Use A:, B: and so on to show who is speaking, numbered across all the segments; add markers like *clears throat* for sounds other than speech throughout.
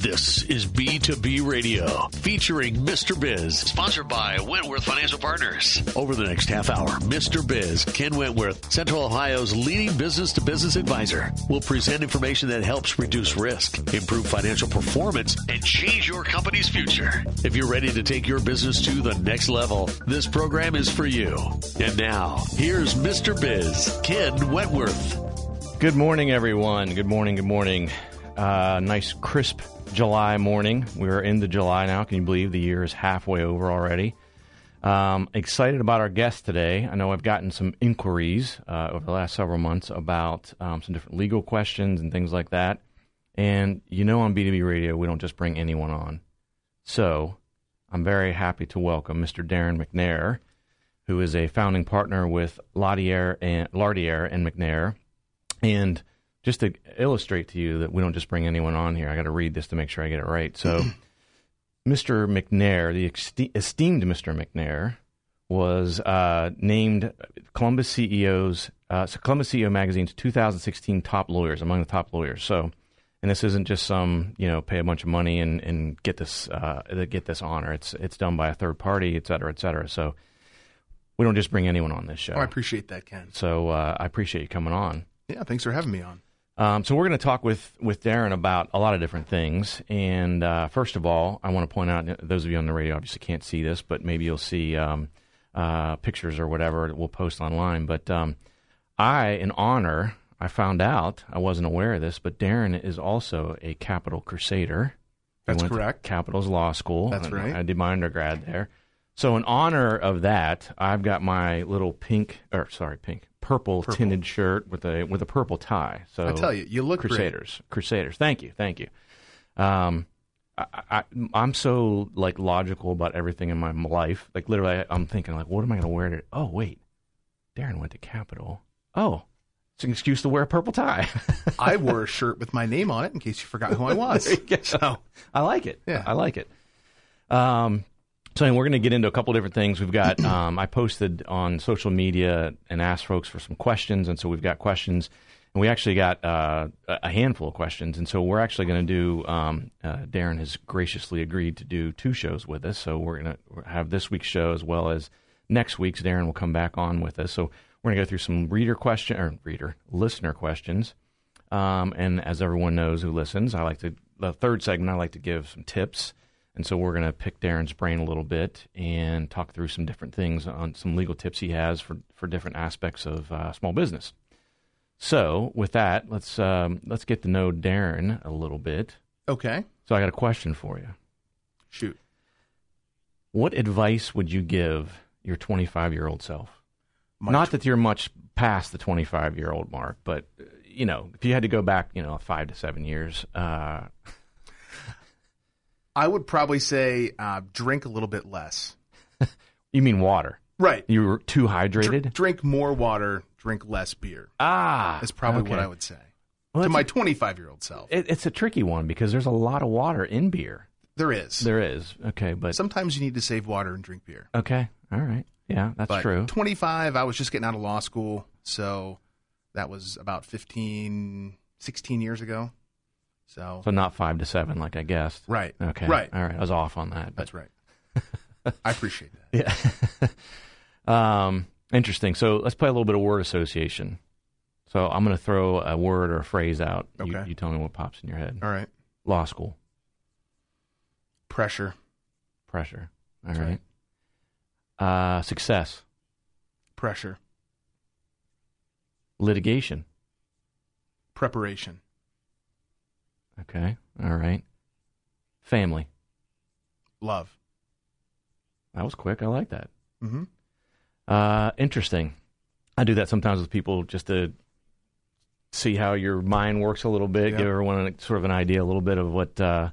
A: This is B2B Radio, featuring Mr. Biz, sponsored by Wentworth Financial Partners. Over the next half hour, Mr. Biz, Ken Wentworth, Central Ohio's leading business to business advisor, will present information that helps reduce risk, improve financial performance, and change your company's future. If you're ready to take your business to the next level, this program is for you. And now, here's Mr. Biz, Ken Wentworth.
B: Good morning, everyone. Good morning. Good morning. Uh, nice, crisp July morning. We're into July now. Can you believe the year is halfway over already? Um, excited about our guest today. I know I've gotten some inquiries uh, over the last several months about um, some different legal questions and things like that. And you know, on B2B Radio, we don't just bring anyone on. So I'm very happy to welcome Mr. Darren McNair, who is a founding partner with Lardiere and, Lardiere and McNair. And just to illustrate to you that we don't just bring anyone on here, I got to read this to make sure I get it right. So, *clears throat* Mr. McNair, the esteemed Mr. McNair, was uh, named Columbus CEO's uh, Columbus CEO Magazine's 2016 top lawyers among the top lawyers. So, and this isn't just some you know pay a bunch of money and, and get this uh, get this honor. It's it's done by a third party, et cetera, et cetera. So, we don't just bring anyone on this show.
C: Oh, I appreciate that, Ken.
B: So uh, I appreciate you coming on.
C: Yeah, thanks for having me on.
B: Um, so we're going to talk with with Darren about a lot of different things. And uh, first of all, I want to point out those of you on the radio obviously can't see this, but maybe you'll see um, uh, pictures or whatever we'll post online. But um, I, in honor, I found out I wasn't aware of this, but Darren is also a Capital Crusader.
C: That's correct.
B: Capitals Law School.
C: That's right.
B: I did my undergrad there. So in honor of that, I've got my little pink, or sorry, pink, purple, purple, tinted shirt with a with a purple tie. So
C: I tell you, you look
B: Crusaders,
C: great.
B: Crusaders. Thank you, thank you. Um, I, am so like logical about everything in my life. Like literally, I, am thinking like, what am I going to wear? To, oh wait, Darren went to Capital. Oh, it's an excuse to wear a purple tie. *laughs*
C: I wore a shirt with my name on it in case you forgot who I was.
B: so I like it.
C: Yeah,
B: I like it. Um, so we're going to get into a couple different things. We've got *clears throat* um, I posted on social media and asked folks for some questions, and so we've got questions, and we actually got uh, a handful of questions, and so we're actually going to do. Um, uh, Darren has graciously agreed to do two shows with us, so we're going to have this week's show as well as next week's. Darren will come back on with us, so we're going to go through some reader question or reader listener questions. Um, and as everyone knows who listens, I like to the third segment. I like to give some tips and so we're going to pick Darren's brain a little bit and talk through some different things on some legal tips he has for, for different aspects of uh, small business. So with that, let's um, let's get to know Darren a little bit.
C: Okay.
B: So I got a question for you.
C: Shoot.
B: What advice would you give your 25 year old self? Not that you're much past the 25 year old mark, but you know, if you had to go back, you know, five to seven years, uh,
C: I would probably say uh, drink a little bit less. *laughs*
B: you mean water?
C: Right.
B: You were too hydrated?
C: Dr- drink more water, drink less beer.
B: Ah.
C: That's probably
B: okay.
C: what I would say
B: well,
C: to my 25 year old self.
B: It, it's a tricky one because there's a lot of water in beer.
C: There is.
B: There is. Okay, but
C: sometimes you need to save water and drink beer.
B: Okay. All right. Yeah, that's
C: but
B: true.
C: 25, I was just getting out of law school, so that was about 15, 16 years ago. So,
B: so not five to seven, like I guessed.
C: Right.
B: Okay.
C: Right.
B: All right. I was off on that.
C: But. That's right. I appreciate that. *laughs*
B: Yeah. *laughs* um, interesting. So let's play a little bit of word association. So I'm going to throw a word or a phrase out.
C: Okay.
B: You, you tell me what pops in your head.
C: All right.
B: Law school.
C: Pressure.
B: Pressure. All right. right. Uh, success.
C: Pressure.
B: Litigation.
C: Preparation.
B: Okay. All right. Family.
C: Love.
B: That was quick. I like that.
C: Mm-hmm.
B: Uh, interesting. I do that sometimes with people just to see how your mind works a little bit, give everyone sort of an idea, a little bit of what uh,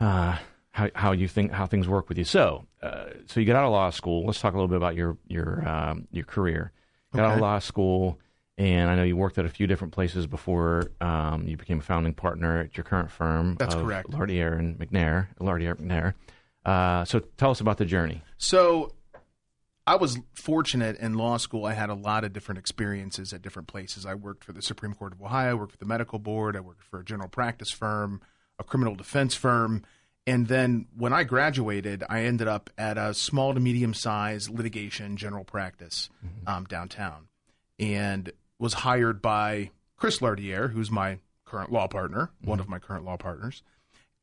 B: uh, how how you think how things work with you. So, uh, so you get out of law school. Let's talk a little bit about your your um, your career. Got out of law school, and I know you worked at a few different places before um, you became a founding partner at your current firm.
C: That's correct.
B: Lardiere and McNair. Lardiere McNair. Uh, so tell us about the journey.
C: So I was fortunate in law school. I had a lot of different experiences at different places. I worked for the Supreme Court of Ohio, I worked for the medical board, I worked for a general practice firm, a criminal defense firm. And then when I graduated, I ended up at a small to medium sized litigation general practice mm-hmm. um, downtown and was hired by Chris Lardiere, who's my current law partner, mm-hmm. one of my current law partners.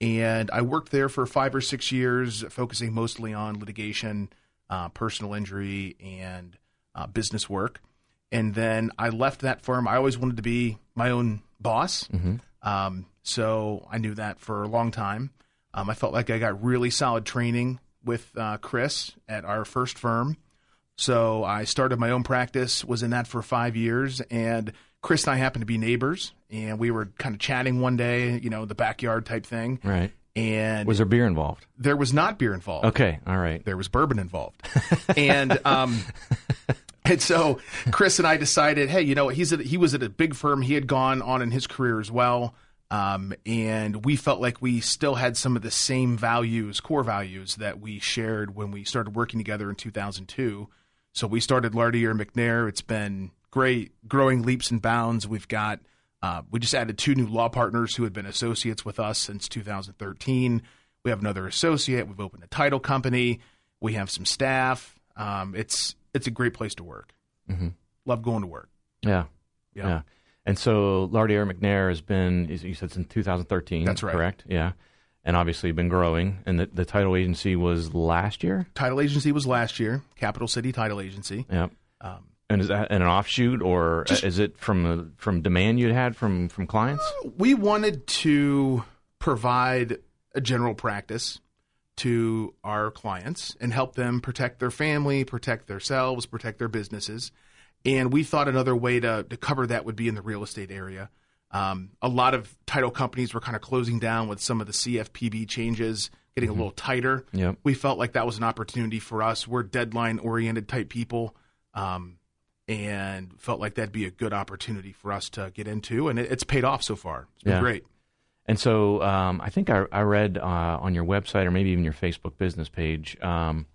C: And I worked there for five or six years, focusing mostly on litigation, uh, personal injury, and uh, business work. And then I left that firm. I always wanted to be my own boss. Mm-hmm. Um, so I knew that for a long time. Um, I felt like I got really solid training with uh, Chris at our first firm. So I started my own practice, was in that for five years, and Chris and I happened to be neighbors, and we were kind of chatting one day, you know, the backyard type thing.
B: Right.
C: And
B: was there beer involved?
C: There was not beer involved.
B: Okay, all right.
C: There was bourbon involved, *laughs* and um, and so Chris and I decided, hey, you know, he's at, he was at a big firm. He had gone on in his career as well. Um, and we felt like we still had some of the same values, core values that we shared when we started working together in 2002. So we started Lardiere McNair. It's been great, growing leaps and bounds. We've got uh, we just added two new law partners who had been associates with us since 2013. We have another associate. We've opened a title company. We have some staff. Um, it's it's a great place to work. Mm-hmm. Love going to work.
B: Yeah. yeah. yeah. And so Lardiere McNair has been, you said since 2013.
C: That's right.
B: Correct? Yeah. And obviously been growing. And the, the title agency was last year?
C: Title agency was last year, Capital City Title Agency.
B: Yep. Um, and is that an offshoot, or just, is it from from demand you'd had from from clients?
C: We wanted to provide a general practice to our clients and help them protect their family, protect themselves, protect their businesses. And we thought another way to, to cover that would be in the real estate area. Um, a lot of title companies were kind of closing down with some of the CFPB changes, getting mm-hmm. a little tighter.
B: Yep.
C: We felt like that was an opportunity for us. We're deadline oriented type people. Um, and felt like that'd be a good opportunity for us to get into, and it, it's paid off so far. It's been yeah. great.
B: And so um, I think I, I read uh, on your website or maybe even your Facebook business page um,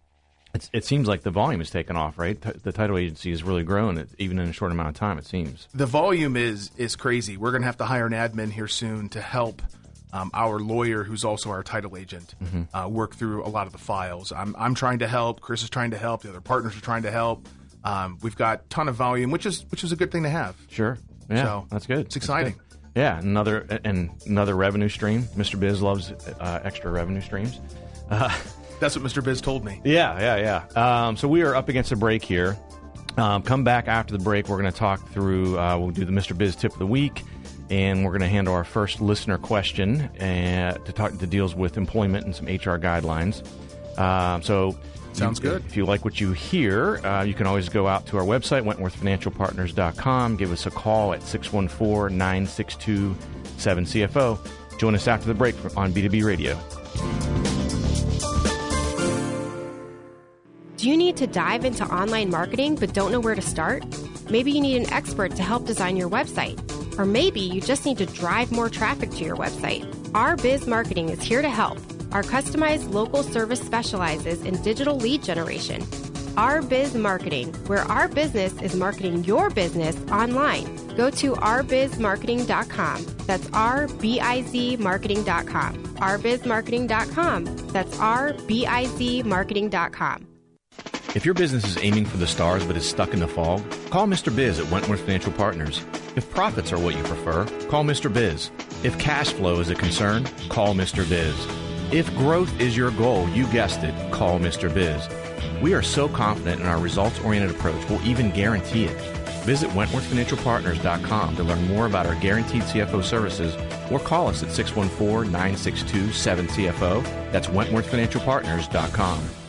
B: it seems like the volume has taken off, right? T- the title agency has really grown, even in a short amount of time. It seems
C: the volume is is crazy. We're going to have to hire an admin here soon to help um, our lawyer, who's also our title agent, mm-hmm. uh, work through a lot of the files. I'm I'm trying to help. Chris is trying to help. The other partners are trying to help. Um, we've got a ton of volume, which is which is a good thing to have.
B: Sure, yeah, so that's good.
C: It's exciting.
B: Good. Yeah, another and another revenue stream. Mr. Biz loves uh, extra revenue streams. Uh, *laughs*
C: that's what Mr. Biz told me.
B: Yeah, yeah, yeah. Um, so we are up against a break here. Um, come back after the break. We're going to talk through. Uh, we'll do the Mr. Biz tip of the week, and we're going to handle our first listener question uh, to talk that deals with employment and some HR guidelines. Um, so.
C: Sounds good.
B: If you like what you hear, uh, you can always go out to our website, wentworthfinancialpartners.com. Give us a call at 614 962 7CFO. Join us after the break on B2B Radio.
D: Do you need to dive into online marketing but don't know where to start? Maybe you need an expert to help design your website. Or maybe you just need to drive more traffic to your website. Our Biz Marketing is here to help. Our customized local service specializes in digital lead generation. Our Biz Marketing, where our business is marketing your business online. Go to ourbizmarketing.com. That's R B I Z marketing.com. ourbizmarketing.com. That's R B I Z marketing.com.
B: If your business is aiming for the stars but is stuck in the fog, call Mr. Biz at Wentworth Financial Partners. If profits are what you prefer, call Mr. Biz. If cash flow is a concern, call Mr. Biz. If growth is your goal, you guessed it, call Mr. Biz. We are so confident in our results oriented approach, we'll even guarantee it. Visit WentworthFinancialPartners.com to learn more about our guaranteed CFO services or call us at 614 962 7CFO. That's WentworthFinancialPartners.com.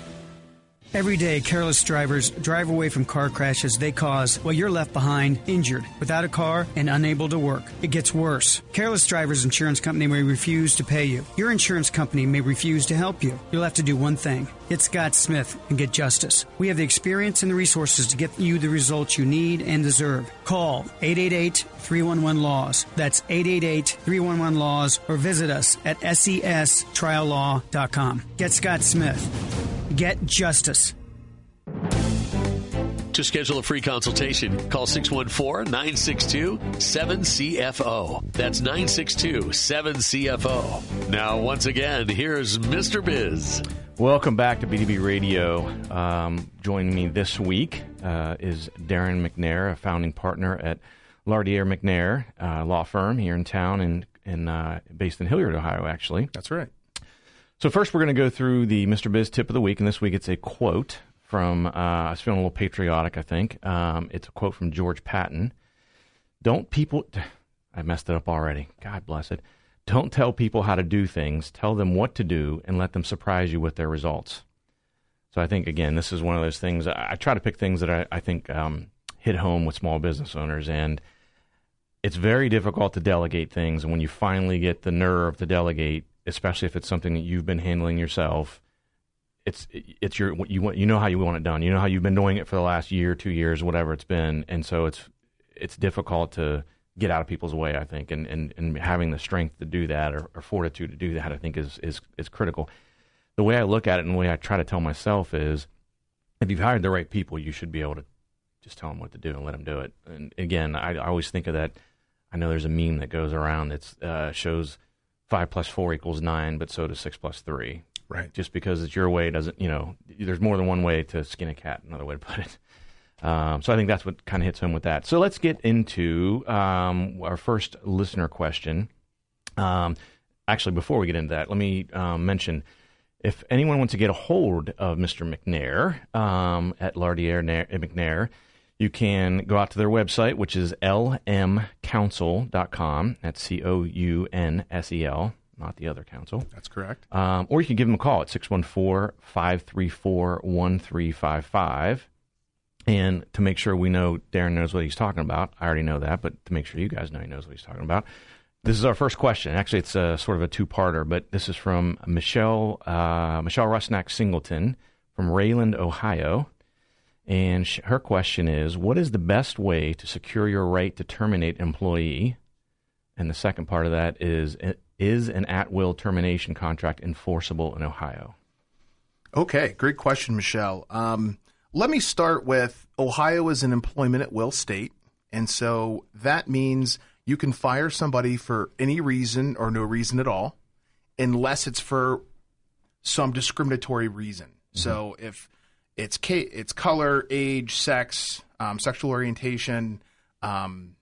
E: Every day, careless drivers drive away from car crashes they cause while you're left behind, injured, without a car, and unable to work. It gets worse. Careless Drivers Insurance Company may refuse to pay you. Your insurance company may refuse to help you. You'll have to do one thing get Scott Smith and get justice. We have the experience and the resources to get you the results you need and deserve. Call 888 311 Laws. That's 888 311 Laws or visit us at sestriallaw.com. Get Scott Smith. Get justice.
A: To schedule a free consultation, call 614 962 7CFO. That's 962 7CFO. Now, once again, here's Mr. Biz.
B: Welcome back to BTB Radio. Um, joining me this week uh, is Darren McNair, a founding partner at Lardiere McNair uh, law firm here in town and, and uh, based in Hilliard, Ohio, actually.
C: That's right.
B: So first, we're going to go through the Mr. Biz tip of the week, and this week it's a quote from. Uh, I was feeling a little patriotic, I think. Um, it's a quote from George Patton. Don't people? *sighs* I messed it up already. God bless it. Don't tell people how to do things. Tell them what to do, and let them surprise you with their results. So I think again, this is one of those things. I, I try to pick things that I, I think um, hit home with small business owners, and it's very difficult to delegate things. And when you finally get the nerve to delegate, especially if it's something that you've been handling yourself. It's it's your you want you know how you want it done. You know how you've been doing it for the last year, two years, whatever it's been, and so it's it's difficult to get out of people's way. I think, and and, and having the strength to do that or, or fortitude to do that, I think is is is critical. The way I look at it and the way I try to tell myself is, if you've hired the right people, you should be able to just tell them what to do and let them do it. And again, I, I always think of that. I know there's a meme that goes around that uh, shows five plus four equals nine, but so does six plus three.
C: Right.
B: Just because it's your way doesn't, you know, there's more than one way to skin a cat, another way to put it. Um, so I think that's what kind of hits home with that. So let's get into um, our first listener question. Um, actually, before we get into that, let me um, mention if anyone wants to get a hold of Mr. McNair um, at Lardiere McNair, you can go out to their website, which is lmcounsel.com. That's C O U N S E L, not the other council.
C: That's correct.
B: Um, or you can give them a call at 614 534 1355. And to make sure we know Darren knows what he's talking about, I already know that, but to make sure you guys know he knows what he's talking about, this is our first question. Actually, it's a, sort of a two-parter, but this is from Michelle uh, Michelle Rusnak Singleton from Rayland, Ohio. And sh- her question is What is the best way to secure your right to terminate employee? And the second part of that is Is an at will termination contract enforceable in Ohio?
C: Okay, great question, Michelle. Um, let me start with Ohio is an employment at will state. And so that means you can fire somebody for any reason or no reason at all, unless it's for some discriminatory reason. Mm-hmm. So if it's it's color, age, sex, um, sexual orientation, um,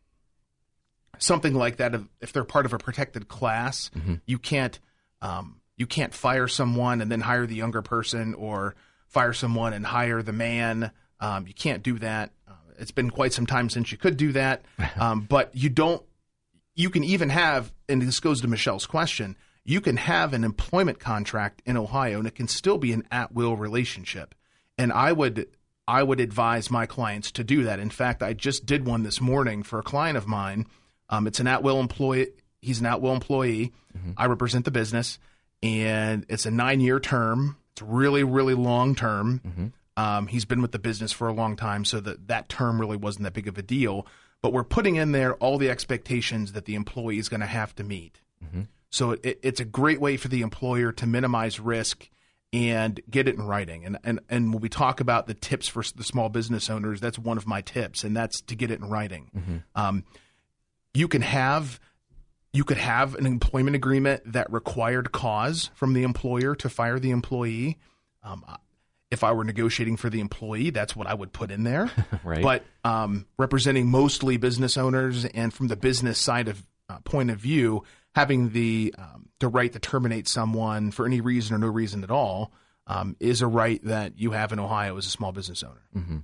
C: something like that. If they're part of a protected class, mm-hmm. you can't um, you can't fire someone and then hire the younger person, or fire someone and hire the man. Um, you can't do that. Uh, it's been quite some time since you could do that, *laughs* um, but you don't. You can even have, and this goes to Michelle's question. You can have an employment contract in Ohio, and it can still be an at will relationship and I would I would advise my clients to do that. In fact, I just did one this morning for a client of mine. Um, it's an at will employee. He's an at will employee. Mm-hmm. I represent the business, and it's a nine year term. It's really really long term. Mm-hmm. Um, he's been with the business for a long time, so that that term really wasn't that big of a deal. But we're putting in there all the expectations that the employee is going to have to meet. Mm-hmm. So it, it's a great way for the employer to minimize risk and get it in writing. And, and, and when we talk about the tips for the small business owners, that's one of my tips, and that's to get it in writing. Mm-hmm. Um, you can have you could have an employment agreement that required cause from the employer to fire the employee. Um, if I were negotiating for the employee, that's what I would put in there. *laughs*
B: right.
C: But um, representing mostly business owners and from the business side of uh, point of view, having the um, the right to terminate someone for any reason or no reason at all um, is a right that you have in Ohio as a small business owner.
B: Mm-hmm.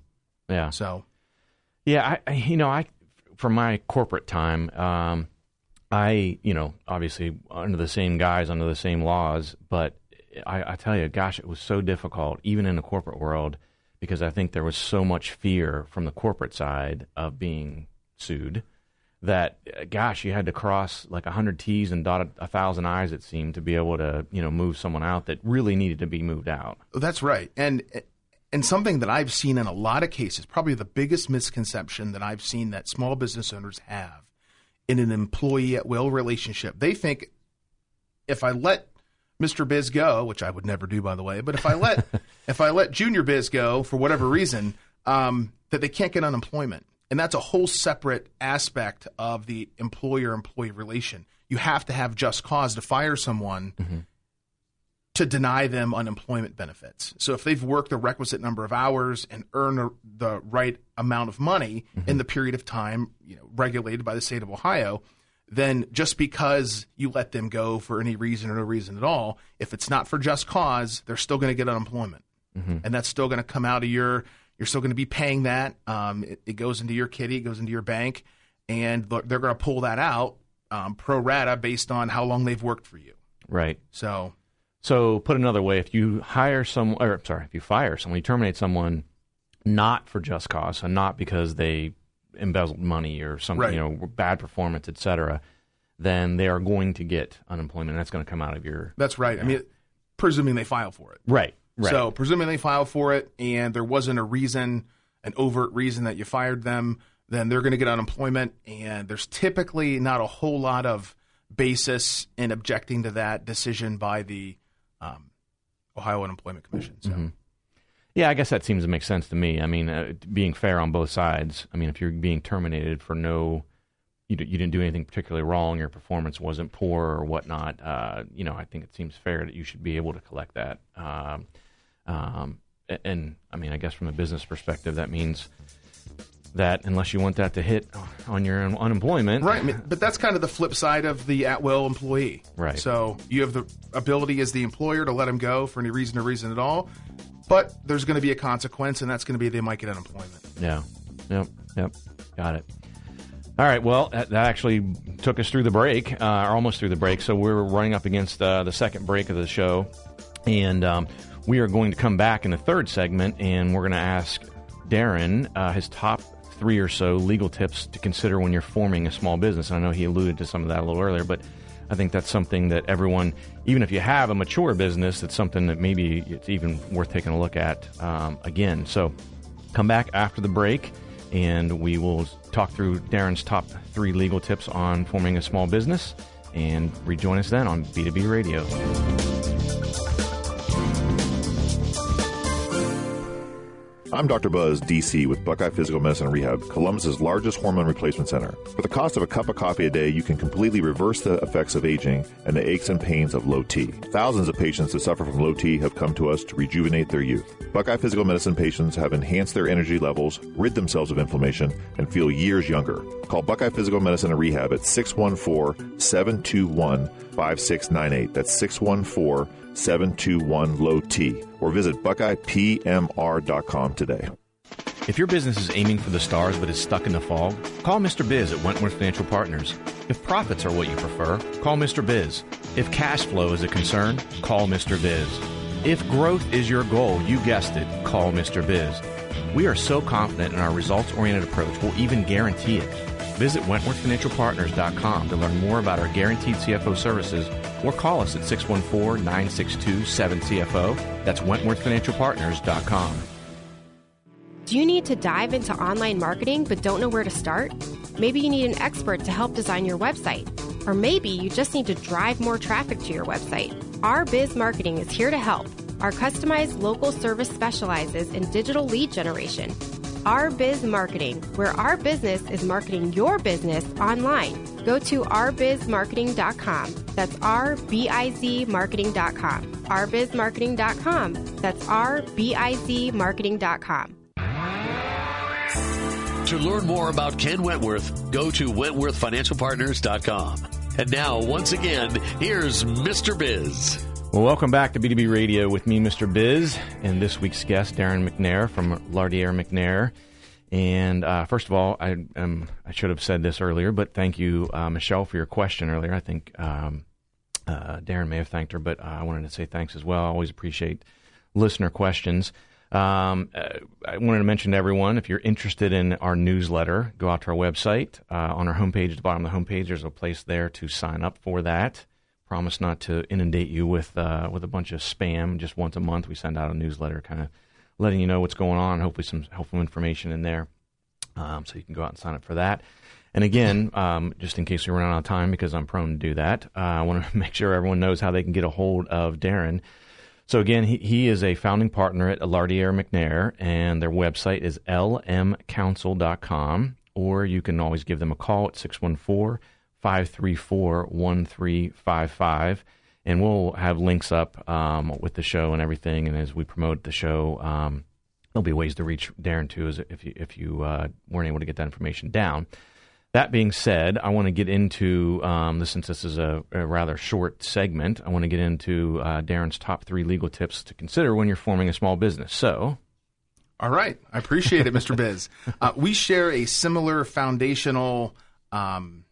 B: Yeah.
C: So.
B: Yeah, I, you know I from my corporate time, um, I you know obviously under the same guys under the same laws, but I, I tell you, gosh, it was so difficult, even in the corporate world, because I think there was so much fear from the corporate side of being sued that uh, gosh, you had to cross like a hundred T's and dot a, a, thousand I's. It seemed to be able to you know move someone out that really needed to be moved out.
C: That's right, and and something that I've seen in a lot of cases, probably the biggest misconception that I've seen that small business owners have in an employee at will relationship, they think if I let Mr. Biz go, which I would never do, by the way, but if I let *laughs* if I let Junior Biz go for whatever reason, um, that they can't get unemployment. And that's a whole separate aspect of the employer employee relation. You have to have just cause to fire someone mm-hmm. to deny them unemployment benefits. So if they've worked the requisite number of hours and earn the right amount of money mm-hmm. in the period of time you know, regulated by the state of Ohio, then just because you let them go for any reason or no reason at all, if it's not for just cause, they're still going to get unemployment. Mm-hmm. And that's still going to come out of your you're still going to be paying that. Um, it, it, goes into your kitty, it goes into your bank, and they're going to pull that out um, pro rata based on how long they've worked for you.
B: Right.
C: So,
B: so put another way, if you hire someone, or sorry, if you fire someone, you terminate someone not for just cause and not because they embezzled money or something, right. you know, bad performance, et cetera, then they are going to get unemployment. And That's going to come out of your.
C: That's right. I mean, presuming they file for it.
B: Right. Right.
C: So presuming they filed for it and there wasn't a reason, an overt reason that you fired them, then they're going to get unemployment. And there's typically not a whole lot of basis in objecting to that decision by the um, Ohio Unemployment Commission. So. Mm-hmm.
B: Yeah, I guess that seems to make sense to me. I mean, uh, being fair on both sides. I mean, if you're being terminated for no, you, you didn't do anything particularly wrong, your performance wasn't poor or whatnot. Uh, you know, I think it seems fair that you should be able to collect that. Um, um, and I mean, I guess from a business perspective, that means that unless you want that to hit on your unemployment,
C: right? I mean, but that's kind of the flip side of the at-will employee,
B: right?
C: So you have the ability as the employer to let them go for any reason or reason at all, but there's going to be a consequence, and that's going to be they might get unemployment.
B: Yeah. Yep. Yep. Got it. All right. Well, that actually took us through the break, uh, or almost through the break. So we're running up against uh, the second break of the show, and. Um, we are going to come back in the third segment and we're going to ask Darren uh, his top three or so legal tips to consider when you're forming a small business. And I know he alluded to some of that a little earlier, but I think that's something that everyone, even if you have a mature business, it's something that maybe it's even worth taking a look at um, again. So come back after the break and we will talk through Darren's top three legal tips on forming a small business and rejoin us then on B2B Radio.
F: I'm Dr. Buzz, DC, with Buckeye Physical Medicine Rehab, Columbus's largest hormone replacement center. For the cost of a cup of coffee a day, you can completely reverse the effects of aging and the aches and pains of low T. Thousands of patients that suffer from low T have come to us to rejuvenate their youth. Buckeye Physical Medicine patients have enhanced their energy levels, rid themselves of inflammation, and feel years younger. Call Buckeye Physical Medicine and Rehab at 614 721 5698. That's 614 721 low T or visit buckeyepmr.com today.
B: If your business is aiming for the stars but is stuck in the fog, call Mr. Biz at Wentworth Financial Partners. If profits are what you prefer, call Mr. Biz. If cash flow is a concern, call Mr. Biz. If growth is your goal, you guessed it, call Mr. Biz. We are so confident in our results oriented approach, we'll even guarantee it. Visit WentworthFinancialPartners.com to learn more about our guaranteed CFO services or call us at 614 962 7CFO. That's WentworthFinancialPartners.com.
D: Do you need to dive into online marketing but don't know where to start? Maybe you need an expert to help design your website. Or maybe you just need to drive more traffic to your website. Our Biz Marketing is here to help. Our customized local service specializes in digital lead generation. Our Biz Marketing, where our business is marketing your business online. Go to ourbizmarketing.com. That's R B I Z marketing.com. ourbizmarketing.com. That's R B I Z marketing.com.
A: To learn more about Ken Wentworth, go to wentworthfinancialpartners.com. And now, once again, here's Mr. Biz.
B: Well, welcome back to B2B Radio with me, Mr. Biz, and this week's guest, Darren McNair from Lardiere McNair. And uh, first of all, I um, I should have said this earlier, but thank you, uh, Michelle, for your question earlier. I think um, Uh, Darren may have thanked her, but uh, I wanted to say thanks as well. I always appreciate listener questions. Um, uh, I wanted to mention to everyone if you're interested in our newsletter, go out to our website. Uh, on our homepage, at the bottom of the homepage, there's a place there to sign up for that. Promise not to inundate you with with a bunch of spam. Just once a month, we send out a newsletter, kind of letting you know what's going on. Hopefully, some helpful information in there, um, so you can go out and sign up for that. And again, um, just in case we run out of time, because I'm prone to do that, uh, I want to *laughs* make sure everyone knows how they can get a hold of Darren. So again, he, he is a founding partner at Lardiere McNair, and their website is lmcounsel.com, or you can always give them a call at 614 534 1355. And we'll have links up um, with the show and everything. And as we promote the show, um, there'll be ways to reach Darren too, as if you, if you uh, weren't able to get that information down. That being said, I want to get into um, this since this is a, a, rather short segment. I want to get into uh, Darren's top three legal tips to consider when you're forming a small business. So,
C: all right, I appreciate it, Mr. Biz. Uh, we share a similar foundational um,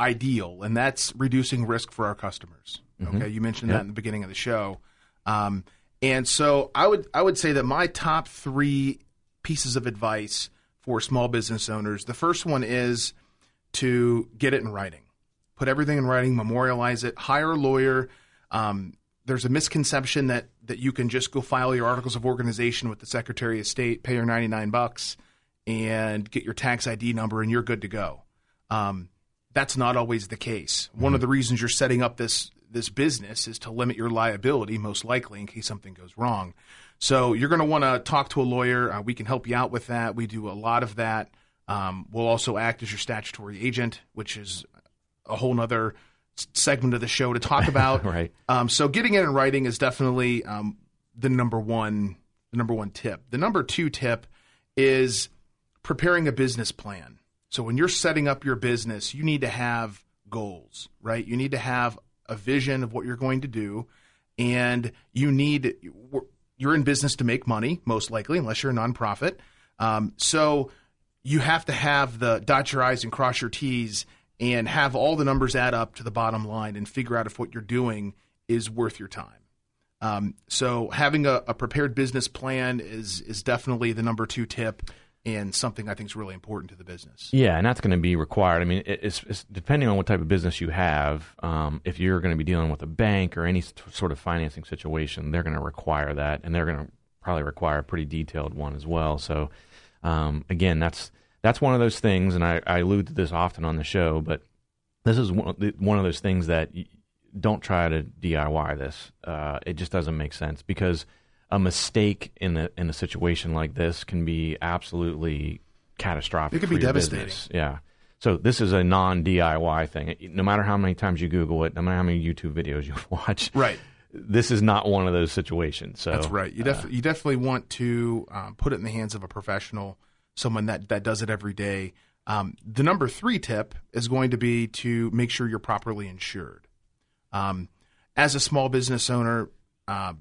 C: ideal, and that's reducing risk for our customers. Mm-hmm. Okay, you mentioned yep. that in the beginning of the show, um, and so I would I would say that my top three pieces of advice for small business owners. The first one is to get it in writing, put everything in writing, memorialize it, hire a lawyer. Um, there's a misconception that that you can just go file your articles of organization with the Secretary of State, pay your 99 bucks, and get your tax ID number, and you're good to go. Um, that's not always the case. Mm-hmm. One of the reasons you're setting up this this business is to limit your liability, most likely, in case something goes wrong. So you're going to want to talk to a lawyer. Uh, we can help you out with that. We do a lot of that. Um, we'll also act as your statutory agent, which is a whole other segment of the show to talk *laughs* about.
B: right.
C: Um, so getting it in writing is definitely um, the number one the number one tip. The number two tip is preparing a business plan. So when you're setting up your business, you need to have goals, right? You need to have a vision of what you're going to do, and you need you're in business to make money, most likely, unless you're a nonprofit. Um, so you have to have the dot your I's and cross your T's and have all the numbers add up to the bottom line and figure out if what you're doing is worth your time. Um, so having a, a, prepared business plan is is definitely the number two tip and something I think is really important to the business.
B: Yeah, and that's going to be required. I mean, it's, it's depending on what type of business you have. Um, if you're going to be dealing with a bank or any sort of financing situation, they're going to require that, and they're going to probably require a pretty detailed one as well. So, um, again, that's that's one of those things, and I, I, allude to this often on the show, but this is one, one of those things that don't try to DIY this. Uh, it just doesn't make sense because – a mistake in a in a situation like this can be absolutely catastrophic.
C: It could be devastating.
B: Business. Yeah. So this is a non DIY thing. No matter how many times you Google it, no matter how many YouTube videos you *laughs* watch,
C: right?
B: This is not one of those situations. So
C: that's right. You, def- uh, you definitely want to um, put it in the hands of a professional, someone that that does it every day. Um, the number three tip is going to be to make sure you're properly insured. Um, as a small business owner, uh,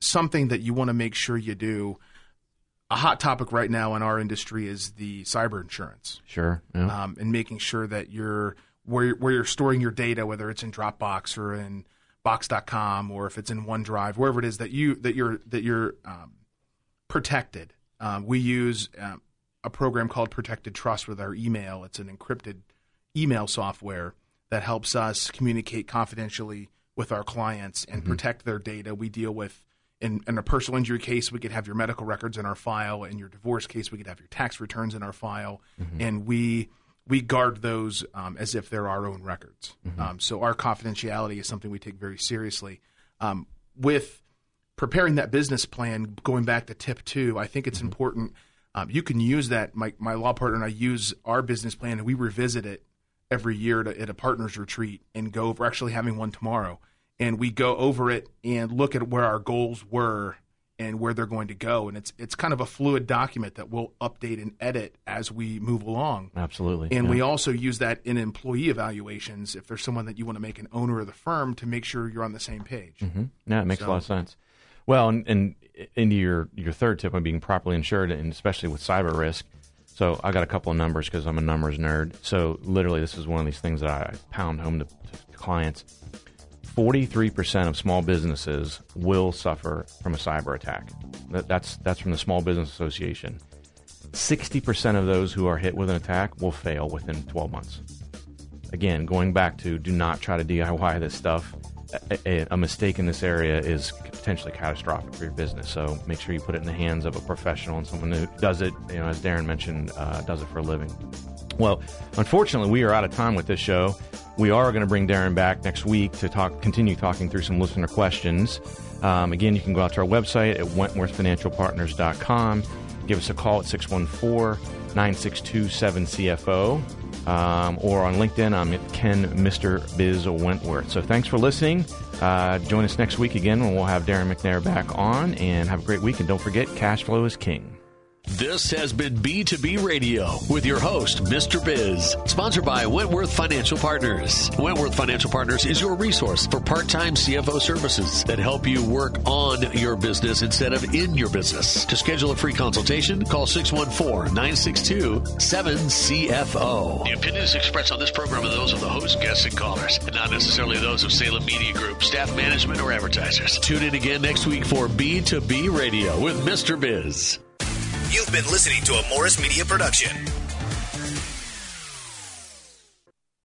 C: something that you want to make sure you do. A hot topic right now in our industry is the cyber insurance.
B: Sure. Yeah.
C: Um, and making sure that you're where, where you're storing your data, whether it's in Dropbox or in Box.com or if it's in OneDrive, wherever it is that you that you're that you're um, protected. Um, we use um, a program called Protected Trust with our email. It's an encrypted email software that helps us communicate confidentially with our clients and mm-hmm. protect their data. We deal with in, in, a personal injury case, we could have your medical records in our file. In your divorce case, we could have your tax returns in our file, mm-hmm. and we we guard those um, as if they're our own records. Mm-hmm. Um, so our confidentiality is something we take very seriously. Um, with preparing that business plan, going back to tip two, I think it's mm-hmm. important. Um, you can use that. My my law partner and I use our business plan, and we revisit it every year to, at a partners retreat and go. We're actually having one tomorrow and we go over it and look at where our goals were and where they're going to go. And it's it's kind of a fluid document that we'll update and edit as we move along.
B: Absolutely.
C: And
B: yeah.
C: we also use that in employee evaluations if there's someone that you want to make an owner of the firm to make sure you're on the same page.
B: Mm-hmm. Yeah, it makes so, a lot of sense. Well, and, and into your, your third tip on being properly insured, and especially with cyber risk. So I got a couple of numbers because I'm a numbers nerd. So literally, this is one of these things that I pound home to, to clients 43% of small businesses will suffer from a cyber attack. That, that's, that's from the Small Business Association. 60% of those who are hit with an attack will fail within 12 months. Again, going back to do not try to DIY this stuff. A, a, mistake in this area is potentially catastrophic for your business. So make sure you put it in the hands of a professional and someone who does it, you know, as Darren mentioned, uh, does it for a living. Well, unfortunately, we are out of time with this show. We are going to bring Darren back next week to talk, continue talking through some listener questions. Um, again, you can go out to our website at wentworthfinancialpartners.com. Give us a call at 614 962 7CFO. Um, or on LinkedIn, I'm Ken Mr. Biz Wentworth. So thanks for listening. Uh, join us next week again when we'll have Darren McNair back on. And have a great week. And don't forget, cash flow is king.
A: This has been B2B Radio with your host, Mr. Biz, sponsored by Wentworth Financial Partners. Wentworth Financial Partners is your resource for part time CFO services that help you work on your business instead of in your business. To schedule a free consultation, call 614 962 7CFO. The opinions expressed on this program are those of the host, guests, and callers, and not necessarily those of Salem Media Group, staff management, or advertisers. Tune in again next week for B2B Radio with Mr. Biz.
G: You've been listening to a Morris Media production.